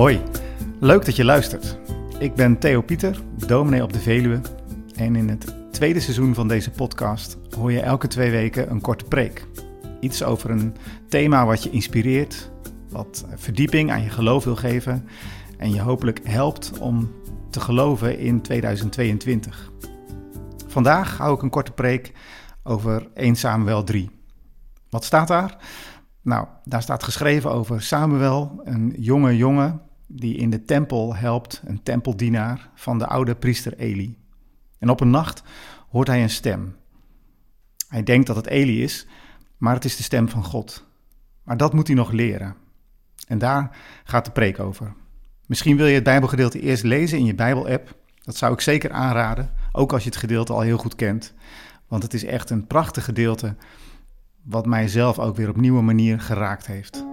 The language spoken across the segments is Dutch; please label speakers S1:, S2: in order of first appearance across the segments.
S1: Hoi, leuk dat je luistert. Ik ben Theo Pieter, dominee op de Veluwe. En in het tweede seizoen van deze podcast hoor je elke twee weken een korte preek. Iets over een thema wat je inspireert, wat verdieping aan je geloof wil geven en je hopelijk helpt om te geloven in 2022. Vandaag hou ik een korte preek over 1 Samuel 3. Wat staat daar? Nou, daar staat geschreven over Samuel, een jonge jongen die in de tempel helpt, een tempeldienaar van de oude priester Eli. En op een nacht hoort hij een stem. Hij denkt dat het Eli is, maar het is de stem van God. Maar dat moet hij nog leren. En daar gaat de preek over. Misschien wil je het Bijbelgedeelte eerst lezen in je Bijbel-app. Dat zou ik zeker aanraden, ook als je het gedeelte al heel goed kent. Want het is echt een prachtig gedeelte, wat mij zelf ook weer op nieuwe manier geraakt heeft.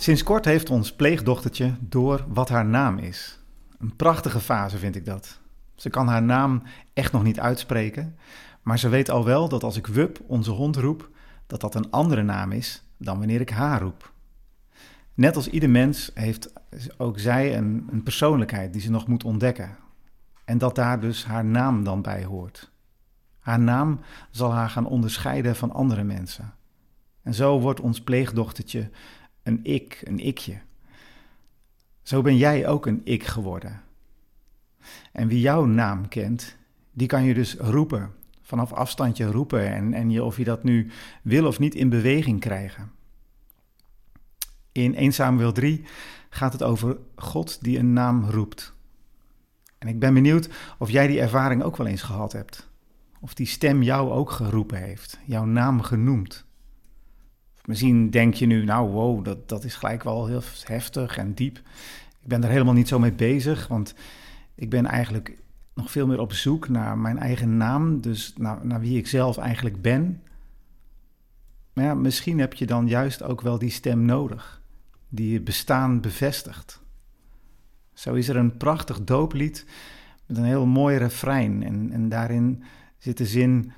S1: Sinds kort heeft ons pleegdochtertje door wat haar naam is. Een prachtige fase vind ik dat. Ze kan haar naam echt nog niet uitspreken, maar ze weet al wel dat als ik Wup, onze hond, roep, dat dat een andere naam is dan wanneer ik haar roep. Net als ieder mens heeft ook zij een, een persoonlijkheid die ze nog moet ontdekken. En dat daar dus haar naam dan bij hoort. Haar naam zal haar gaan onderscheiden van andere mensen. En zo wordt ons pleegdochtertje een ik, een ikje. Zo ben jij ook een ik geworden. En wie jouw naam kent, die kan je dus roepen, vanaf afstandje roepen en, en je, of je dat nu wil of niet in beweging krijgen. In 1 Samuel 3 gaat het over God die een naam roept. En ik ben benieuwd of jij die ervaring ook wel eens gehad hebt. Of die stem jou ook geroepen heeft, jouw naam genoemd. Misschien denk je nu, nou wow, dat, dat is gelijk wel heel heftig en diep. Ik ben daar helemaal niet zo mee bezig, want ik ben eigenlijk nog veel meer op zoek naar mijn eigen naam, dus naar, naar wie ik zelf eigenlijk ben. Maar ja, misschien heb je dan juist ook wel die stem nodig, die je bestaan bevestigt. Zo is er een prachtig dooplied met een heel mooi refrein en, en daarin zit de zin,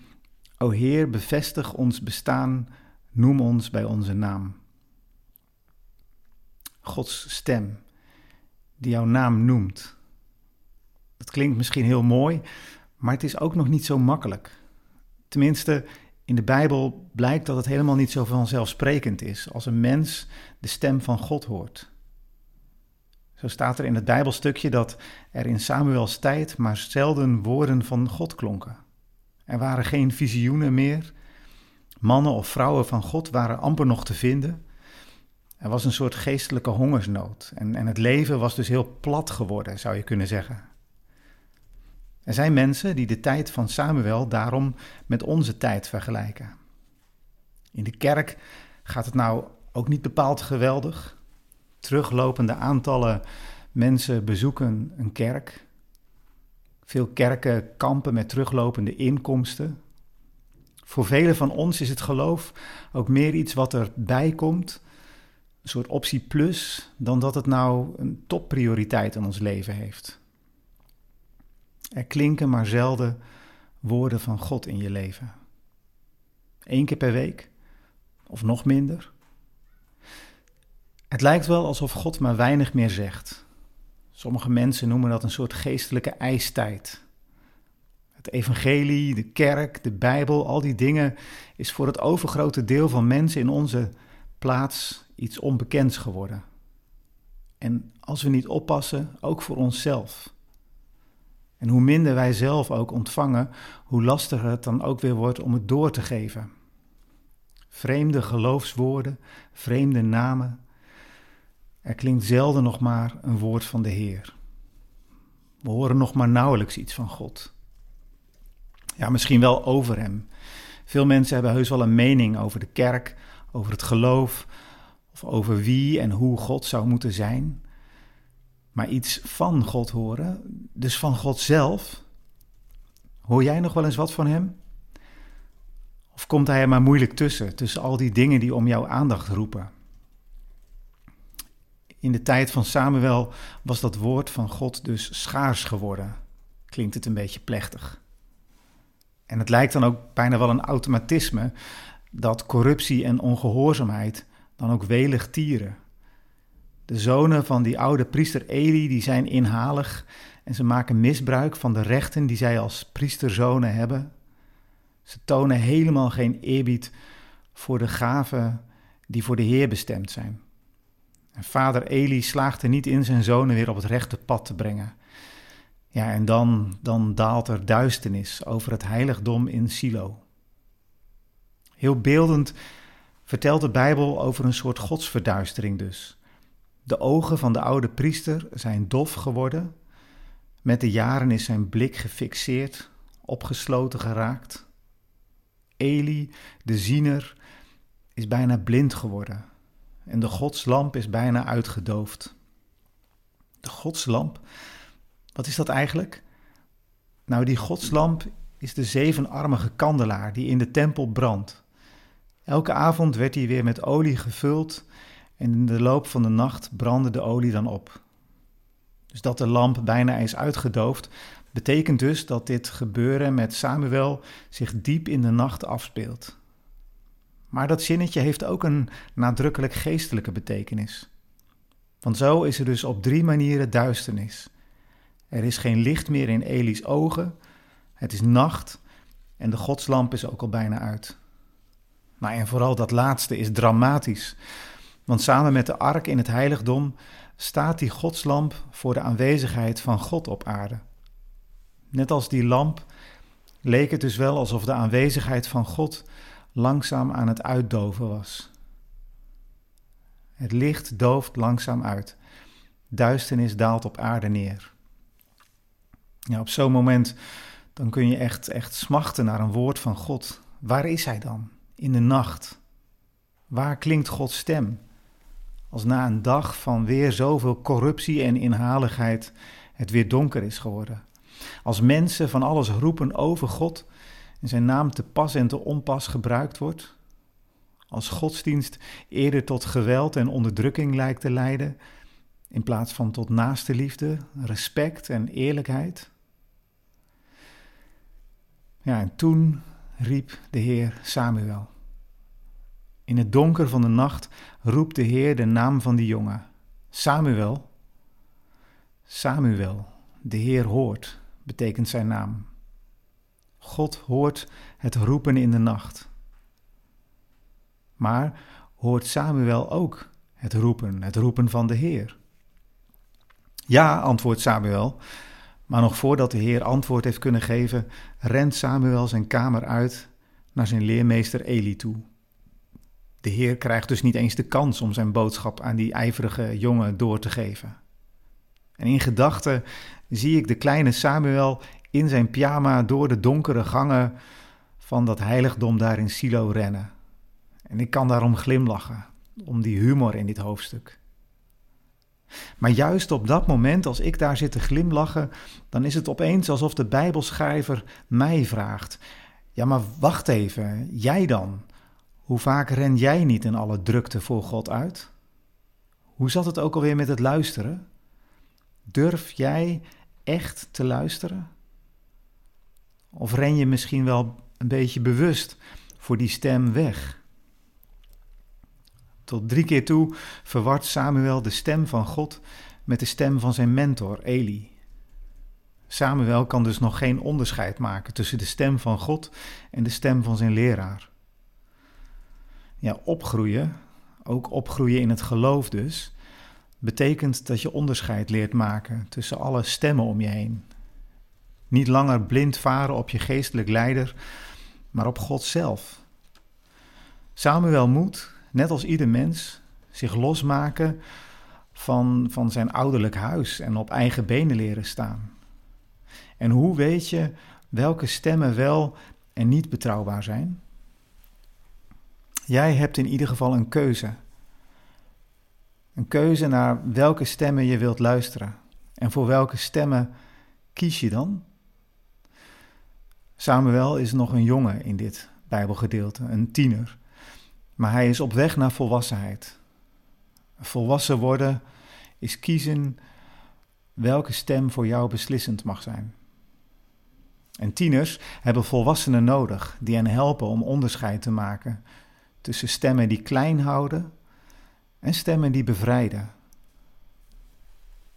S1: O Heer, bevestig ons bestaan Noem ons bij onze naam. Gods stem, die jouw naam noemt. Dat klinkt misschien heel mooi, maar het is ook nog niet zo makkelijk. Tenminste, in de Bijbel blijkt dat het helemaal niet zo vanzelfsprekend is als een mens de stem van God hoort. Zo staat er in het Bijbelstukje dat er in Samuels tijd maar zelden woorden van God klonken. Er waren geen visioenen meer, Mannen of vrouwen van God waren amper nog te vinden. Er was een soort geestelijke hongersnood en, en het leven was dus heel plat geworden, zou je kunnen zeggen. Er zijn mensen die de tijd van Samuel daarom met onze tijd vergelijken. In de kerk gaat het nou ook niet bepaald geweldig. Teruglopende aantallen mensen bezoeken een kerk. Veel kerken kampen met teruglopende inkomsten. Voor velen van ons is het geloof ook meer iets wat erbij komt, een soort optie plus, dan dat het nou een topprioriteit in ons leven heeft. Er klinken maar zelden woorden van God in je leven. Eén keer per week of nog minder. Het lijkt wel alsof God maar weinig meer zegt. Sommige mensen noemen dat een soort geestelijke ijstijd. Het evangelie, de kerk, de Bijbel, al die dingen is voor het overgrote deel van mensen in onze plaats iets onbekends geworden. En als we niet oppassen, ook voor onszelf. En hoe minder wij zelf ook ontvangen, hoe lastiger het dan ook weer wordt om het door te geven. Vreemde geloofswoorden, vreemde namen. Er klinkt zelden nog maar een woord van de Heer. We horen nog maar nauwelijks iets van God ja, misschien wel over hem. Veel mensen hebben heus wel een mening over de kerk, over het geloof, of over wie en hoe God zou moeten zijn. Maar iets van God horen, dus van God zelf, hoor jij nog wel eens wat van hem? Of komt hij er maar moeilijk tussen, tussen al die dingen die om jouw aandacht roepen? In de tijd van Samuel was dat woord van God dus schaars geworden. Klinkt het een beetje plechtig. En het lijkt dan ook bijna wel een automatisme dat corruptie en ongehoorzaamheid dan ook welig tieren. De zonen van die oude priester Eli die zijn inhalig en ze maken misbruik van de rechten die zij als priesterzonen hebben. Ze tonen helemaal geen eerbied voor de gaven die voor de Heer bestemd zijn. En vader Eli slaagt er niet in zijn zonen weer op het rechte pad te brengen. Ja, en dan, dan daalt er duisternis over het heiligdom in Silo. Heel beeldend vertelt de Bijbel over een soort godsverduistering dus. De ogen van de oude priester zijn dof geworden. Met de jaren is zijn blik gefixeerd, opgesloten geraakt. Eli, de ziener, is bijna blind geworden en de godslamp is bijna uitgedoofd. De godslamp, wat is dat eigenlijk? Nou, die godslamp is de zevenarmige kandelaar die in de tempel brandt. Elke avond werd die weer met olie gevuld en in de loop van de nacht brandde de olie dan op. Dus dat de lamp bijna is uitgedoofd, betekent dus dat dit gebeuren met Samuel zich diep in de nacht afspeelt. Maar dat zinnetje heeft ook een nadrukkelijk geestelijke betekenis. Want zo is er dus op drie manieren duisternis. Er is geen licht meer in Eli's ogen, het is nacht en de godslamp is ook al bijna uit. Maar en vooral dat laatste is dramatisch, want samen met de ark in het heiligdom staat die godslamp voor de aanwezigheid van God op aarde. Net als die lamp leek het dus wel alsof de aanwezigheid van God langzaam aan het uitdoven was. Het licht dooft langzaam uit. Duisternis daalt op aarde neer. Ja, op zo'n moment dan kun je echt, echt smachten naar een woord van God. Waar is Hij dan? In de nacht. Waar klinkt Gods stem? Als na een dag van weer zoveel corruptie en inhaligheid het weer donker is geworden. Als mensen van alles roepen over God en zijn naam te pas en te onpas gebruikt wordt. Als godsdienst eerder tot geweld en onderdrukking lijkt te leiden, in plaats van tot naaste liefde, respect en eerlijkheid. Ja, en toen riep de Heer Samuel. In het donker van de nacht roept de Heer de naam van die jongen. Samuel. Samuel, de Heer hoort, betekent zijn naam. God hoort het roepen in de nacht. Maar hoort Samuel ook het roepen, het roepen van de Heer? Ja, antwoordt Samuel. Maar nog voordat de Heer antwoord heeft kunnen geven, rent Samuel zijn kamer uit naar zijn leermeester Eli toe. De Heer krijgt dus niet eens de kans om zijn boodschap aan die ijverige jongen door te geven. En in gedachten zie ik de kleine Samuel in zijn pyjama door de donkere gangen van dat heiligdom daar in Silo rennen. En ik kan daarom glimlachen, om die humor in dit hoofdstuk. Maar juist op dat moment, als ik daar zit te glimlachen, dan is het opeens alsof de Bijbelschrijver mij vraagt: Ja, maar wacht even, jij dan? Hoe vaak ren jij niet in alle drukte voor God uit? Hoe zat het ook alweer met het luisteren? Durf jij echt te luisteren? Of ren je misschien wel een beetje bewust voor die stem weg? Tot drie keer toe verwart Samuel de stem van God met de stem van zijn mentor Eli. Samuel kan dus nog geen onderscheid maken tussen de stem van God en de stem van zijn leraar. Ja, opgroeien, ook opgroeien in het geloof dus, betekent dat je onderscheid leert maken tussen alle stemmen om je heen. Niet langer blind varen op je geestelijk leider, maar op God zelf. Samuel moet, net als ieder mens, zich losmaken van, van zijn ouderlijk huis en op eigen benen leren staan. En hoe weet je welke stemmen wel en niet betrouwbaar zijn? Jij hebt in ieder geval een keuze. Een keuze naar welke stemmen je wilt luisteren. En voor welke stemmen kies je dan? Samuel is nog een jongen in dit Bijbelgedeelte, een tiener. Maar hij is op weg naar volwassenheid. Volwassen worden is kiezen welke stem voor jou beslissend mag zijn. En tieners hebben volwassenen nodig die hen helpen om onderscheid te maken tussen stemmen die klein houden en stemmen die bevrijden.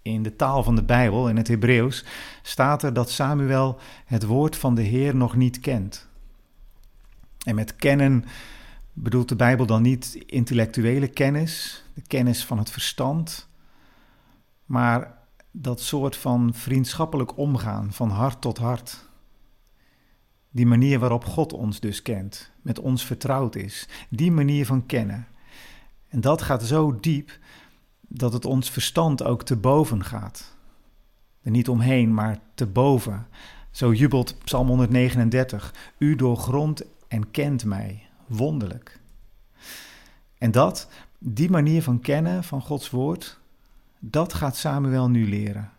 S1: In de taal van de Bijbel, in het Hebreeuws, staat er dat Samuel het woord van de Heer nog niet kent. En met kennen bedoelt de Bijbel dan niet intellectuele kennis, de kennis van het verstand, maar dat soort van vriendschappelijk omgaan van hart tot hart. Die manier waarop God ons dus kent, met ons vertrouwd is, die manier van kennen. En dat gaat zo diep dat het ons verstand ook te boven gaat. Er niet omheen, maar te boven. Zo jubelt Psalm 139. U doorgrondt en kent mij. Wonderlijk. En dat, die manier van kennen van Gods woord, dat gaat Samuel nu leren.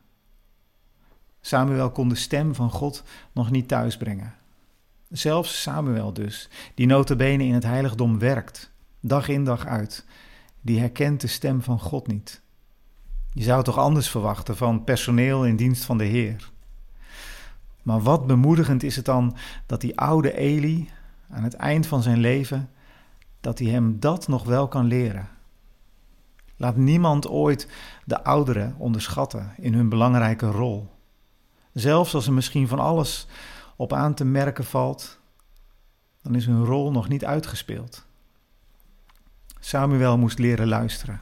S1: Samuel kon de stem van God nog niet thuisbrengen. Zelfs Samuel dus, die notabene in het heiligdom werkt, dag in dag uit, die herkent de stem van God niet. Je zou toch anders verwachten van personeel in dienst van de Heer. Maar wat bemoedigend is het dan dat die oude Eli aan het eind van zijn leven, dat hij hem dat nog wel kan leren. Laat niemand ooit de ouderen onderschatten in hun belangrijke rol. Zelfs als er misschien van alles op aan te merken valt, dan is hun rol nog niet uitgespeeld. Samuel moest leren luisteren.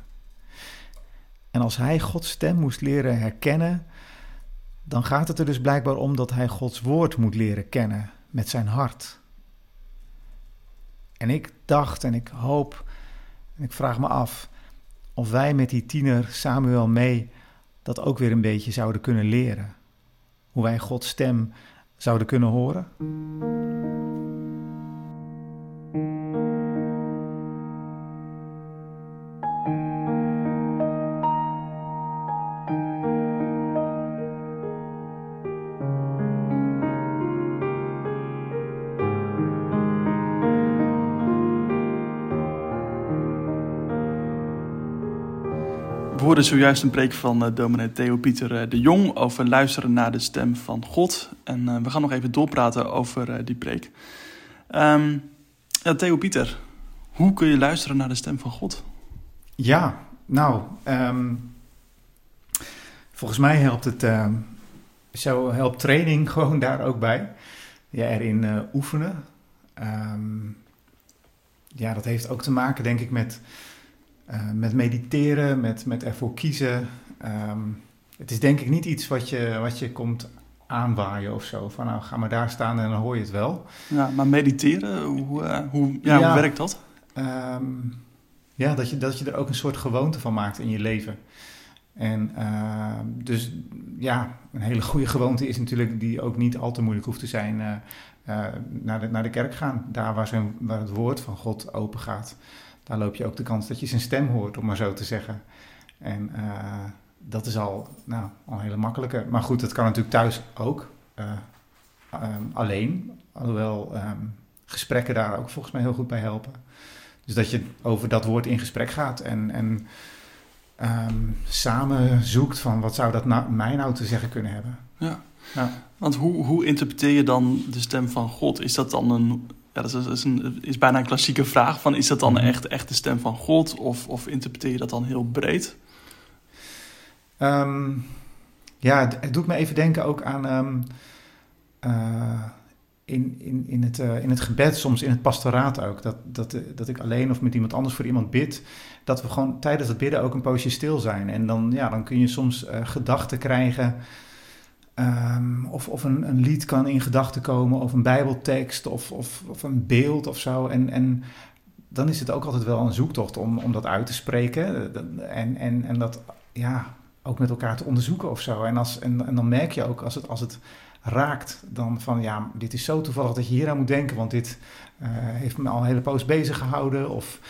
S1: En als hij Gods stem moest leren herkennen, dan gaat het er dus blijkbaar om dat hij Gods woord moet leren kennen met zijn hart. En ik dacht en ik hoop en ik vraag me af of wij met die tiener Samuel mee dat ook weer een beetje zouden kunnen leren. Hoe wij Gods stem zouden kunnen horen.
S2: Hoorden zojuist een preek van uh, dominee Theo Pieter uh, de Jong over luisteren naar de stem van God. En uh, we gaan nog even doorpraten over die preek. Um, ja, Theo Pieter, hoe kun je luisteren naar de stem van God?
S1: Ja, nou, um, volgens mij helpt het, zo helpt training gewoon daar ook bij. Ja, erin oefenen. Ja, dat heeft ook te maken, denk ik, met uh, met mediteren, met, met ervoor kiezen. Um, het is denk ik niet iets wat je, wat je komt aanwaaien of zo. Van nou, ga maar daar staan en dan hoor je het wel.
S2: Ja, maar mediteren, hoe, uh, hoe, ja, ja, hoe werkt dat?
S1: Um, ja, dat je, dat je er ook een soort gewoonte van maakt in je leven. En uh, dus ja, een hele goede gewoonte is natuurlijk die ook niet al te moeilijk hoeft te zijn. Uh, uh, naar, de, naar de kerk gaan, daar waar, zijn, waar het woord van God open gaat daar loop je ook de kans dat je zijn stem hoort, om maar zo te zeggen. En uh, dat is al, nou, al een hele makkelijke. Maar goed, dat kan natuurlijk thuis ook. Uh, um, alleen, alhoewel um, gesprekken daar ook volgens mij heel goed bij helpen. Dus dat je over dat woord in gesprek gaat en, en um, samen zoekt van wat zou dat nou, mij nou te zeggen kunnen hebben.
S2: Ja. ja. Want hoe, hoe interpreteer je dan de stem van God? Is dat dan een ja, dat is, is, een, is bijna een klassieke vraag. Van, is dat dan mhm. echt, echt de stem van God? Of, of interpreteer je dat dan heel breed?
S1: Um, ja, het, doet me even denken ook aan... Um, uh, in, in, in, het, uh, in het gebed, soms in het pastoraat ook. Dat, dat, dat ik alleen of met iemand anders voor iemand bid. Dat we gewoon tijdens het bidden ook een poosje stil zijn. En dan, ja, dan kun je soms uh, gedachten krijgen Um, of of een, een, lied kan in gedachten komen, of een bijbeltekst, of, of, of, een beeld of zo. En, en dan is het ook altijd wel een zoektocht om, om dat uit te spreken. En, en, en dat ja, ook met elkaar te onderzoeken of zo. En, als, en, en dan merk je ook als het, als het raakt, dan van ja, dit is zo toevallig dat je hier aan moet denken, want dit uh, heeft me al een hele poos bezig gehouden. Of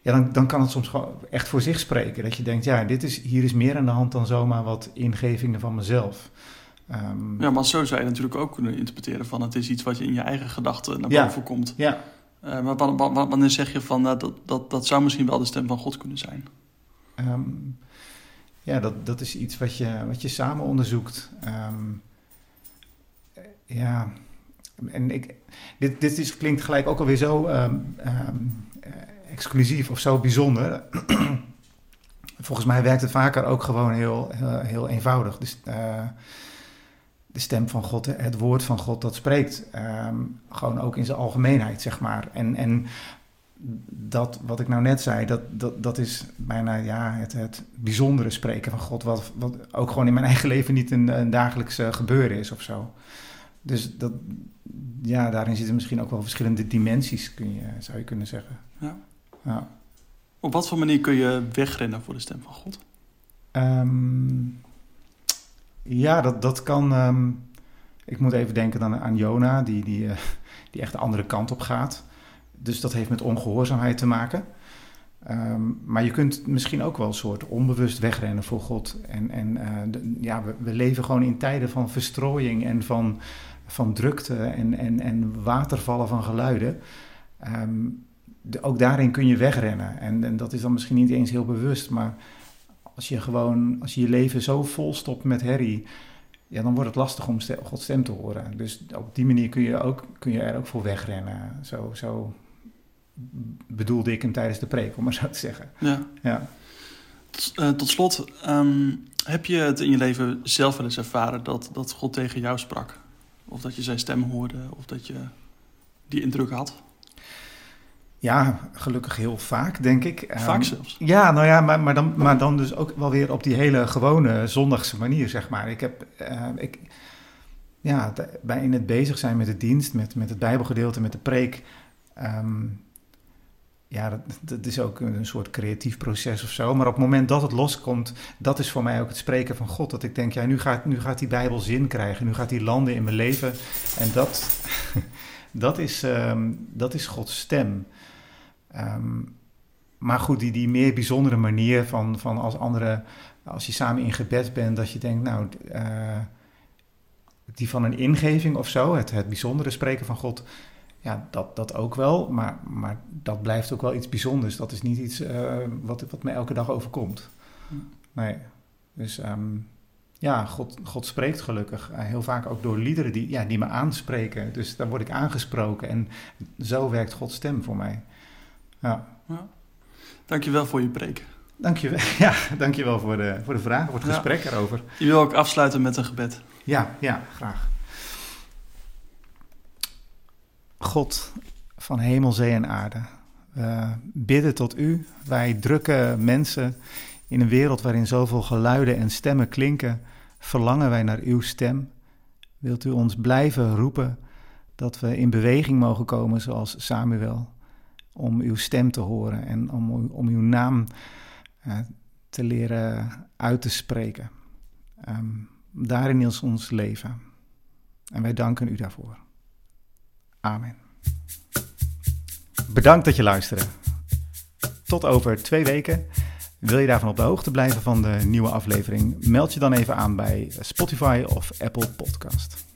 S1: ja, dan, dan kan het soms gewoon echt voor zich spreken. Dat je denkt, ja, dit is, hier is meer aan de hand dan zomaar wat ingevingen van mezelf.
S2: Um, ja, maar zo zou je natuurlijk ook kunnen interpreteren van het is iets wat je in je eigen gedachten naar boven komt.
S1: Ja.
S2: Uh, maar wanneer zeg je van uh, dat, dat, dat zou misschien wel de stem van God kunnen zijn?
S1: Um, ja, dat, dat is iets wat je, wat je samen onderzoekt. Ehm, ja, en ik, dit, dit is, klinkt gelijk ook alweer zo ehm, ehm, eh, exclusief of zo bijzonder. Volgens mij werkt het vaker ook gewoon heel, heel, heel eenvoudig. Dus uh, de stem van God, het woord van God, dat spreekt. Um, gewoon ook in zijn algemeenheid, zeg maar. En, en dat wat ik nou net zei, dat, dat, dat is bijna ja, het, het bijzondere spreken van God. Wat, wat ook gewoon in mijn eigen leven niet een, een dagelijks gebeuren is of zo. Dus dat, ja, daarin zitten misschien ook wel verschillende dimensies, kun je, zou je kunnen zeggen. Ja.
S2: ja. Op wat voor manier kun je wegrennen voor de stem van God?
S1: Um, ja, dat, dat kan. Um, ik moet even denken dan aan Jona, die, die, uh, die echt de andere kant op gaat. Dus dat heeft met ongehoorzaamheid te maken. Um, maar je kunt misschien ook wel een soort onbewust wegrennen voor God. En, en de, ja, we, we, leven gewoon in tijden van verstrooiing en van, van drukte en, en, en watervallen van geluiden. Um, de, ook daarin kun je wegrennen. En, en dat is dan misschien niet eens heel bewust, maar als je gewoon, als je je leven zo vol stopt met herrie, ja, dan wordt het lastig om stem, Gods stem te horen. Dus op die manier kun je, ook, kun je er ook voor wegrennen. Zo, zo bedoelde ik hem tijdens de preek, om maar zo te zeggen. Ja.
S2: ja. Tot, uh, tot slot, um, heb je het in je leven zelf wel eens ervaren dat, dat God tegen jou sprak? Of dat je zijn stem hoorde, of dat je die indruk had?
S1: Ja, gelukkig heel vaak, denk ik.
S2: Vaak um, zelfs?
S1: Ja, nou ja, maar, maar, dan, maar dan dus ook wel weer op die hele gewone zondagse manier, zeg maar. Ik heb, uh, ik, ja, bij in het bezig zijn met de dienst, met, met het bijbelgedeelte, met de preek... Um, ja, dat, dat, is ook een soort creatief proces of zo. Maar op het moment dat het loskomt, dat is voor mij ook het spreken van God. Dat ik denk, ja, nu gaat, nu gaat die Bijbel zin krijgen. Nu gaat die landen in mijn leven. En dat, dat, is, um, dat is Gods stem. Um, maar goed, die, die meer bijzondere manier van, van als andere, als je samen in gebed bent, dat je denkt, nou, uh, die van een ingeving of zo, het, het bijzondere spreken van God, ja, dat, dat ook wel, maar, maar dat blijft ook wel iets bijzonders. Dat is niet iets uh, wat, wat me elke dag overkomt. Nee. Dus um, ja, God, God spreekt gelukkig. Uh, heel vaak ook door liederen die, ja, die me aanspreken. Dus daar word ik aangesproken. En zo werkt Gods stem voor mij. Ja. ja.
S2: Dankjewel voor je preek.
S1: Dankjewel, ja, dankjewel voor de, voor de vraag, voor het ja. gesprek erover.
S2: Je wil ook afsluiten met een gebed.
S1: Ja, ja, graag. God van hemel, zee en aarde. We bidden tot u, wij drukke mensen in een wereld waarin zoveel geluiden en stemmen klinken, verlangen wij naar uw stem. Wilt u ons blijven roepen dat we in beweging mogen komen zoals Samuel, om uw stem te horen en om, om uw naam uh, te leren uit te spreken. Um, daarin is ons leven. En wij danken u daarvoor. Amen. Bedankt dat je luisterde. Tot over twee weken. Wil je daarvan op de hoogte blijven van de nieuwe aflevering? Meld je dan even aan bij Spotify of Apple Podcast.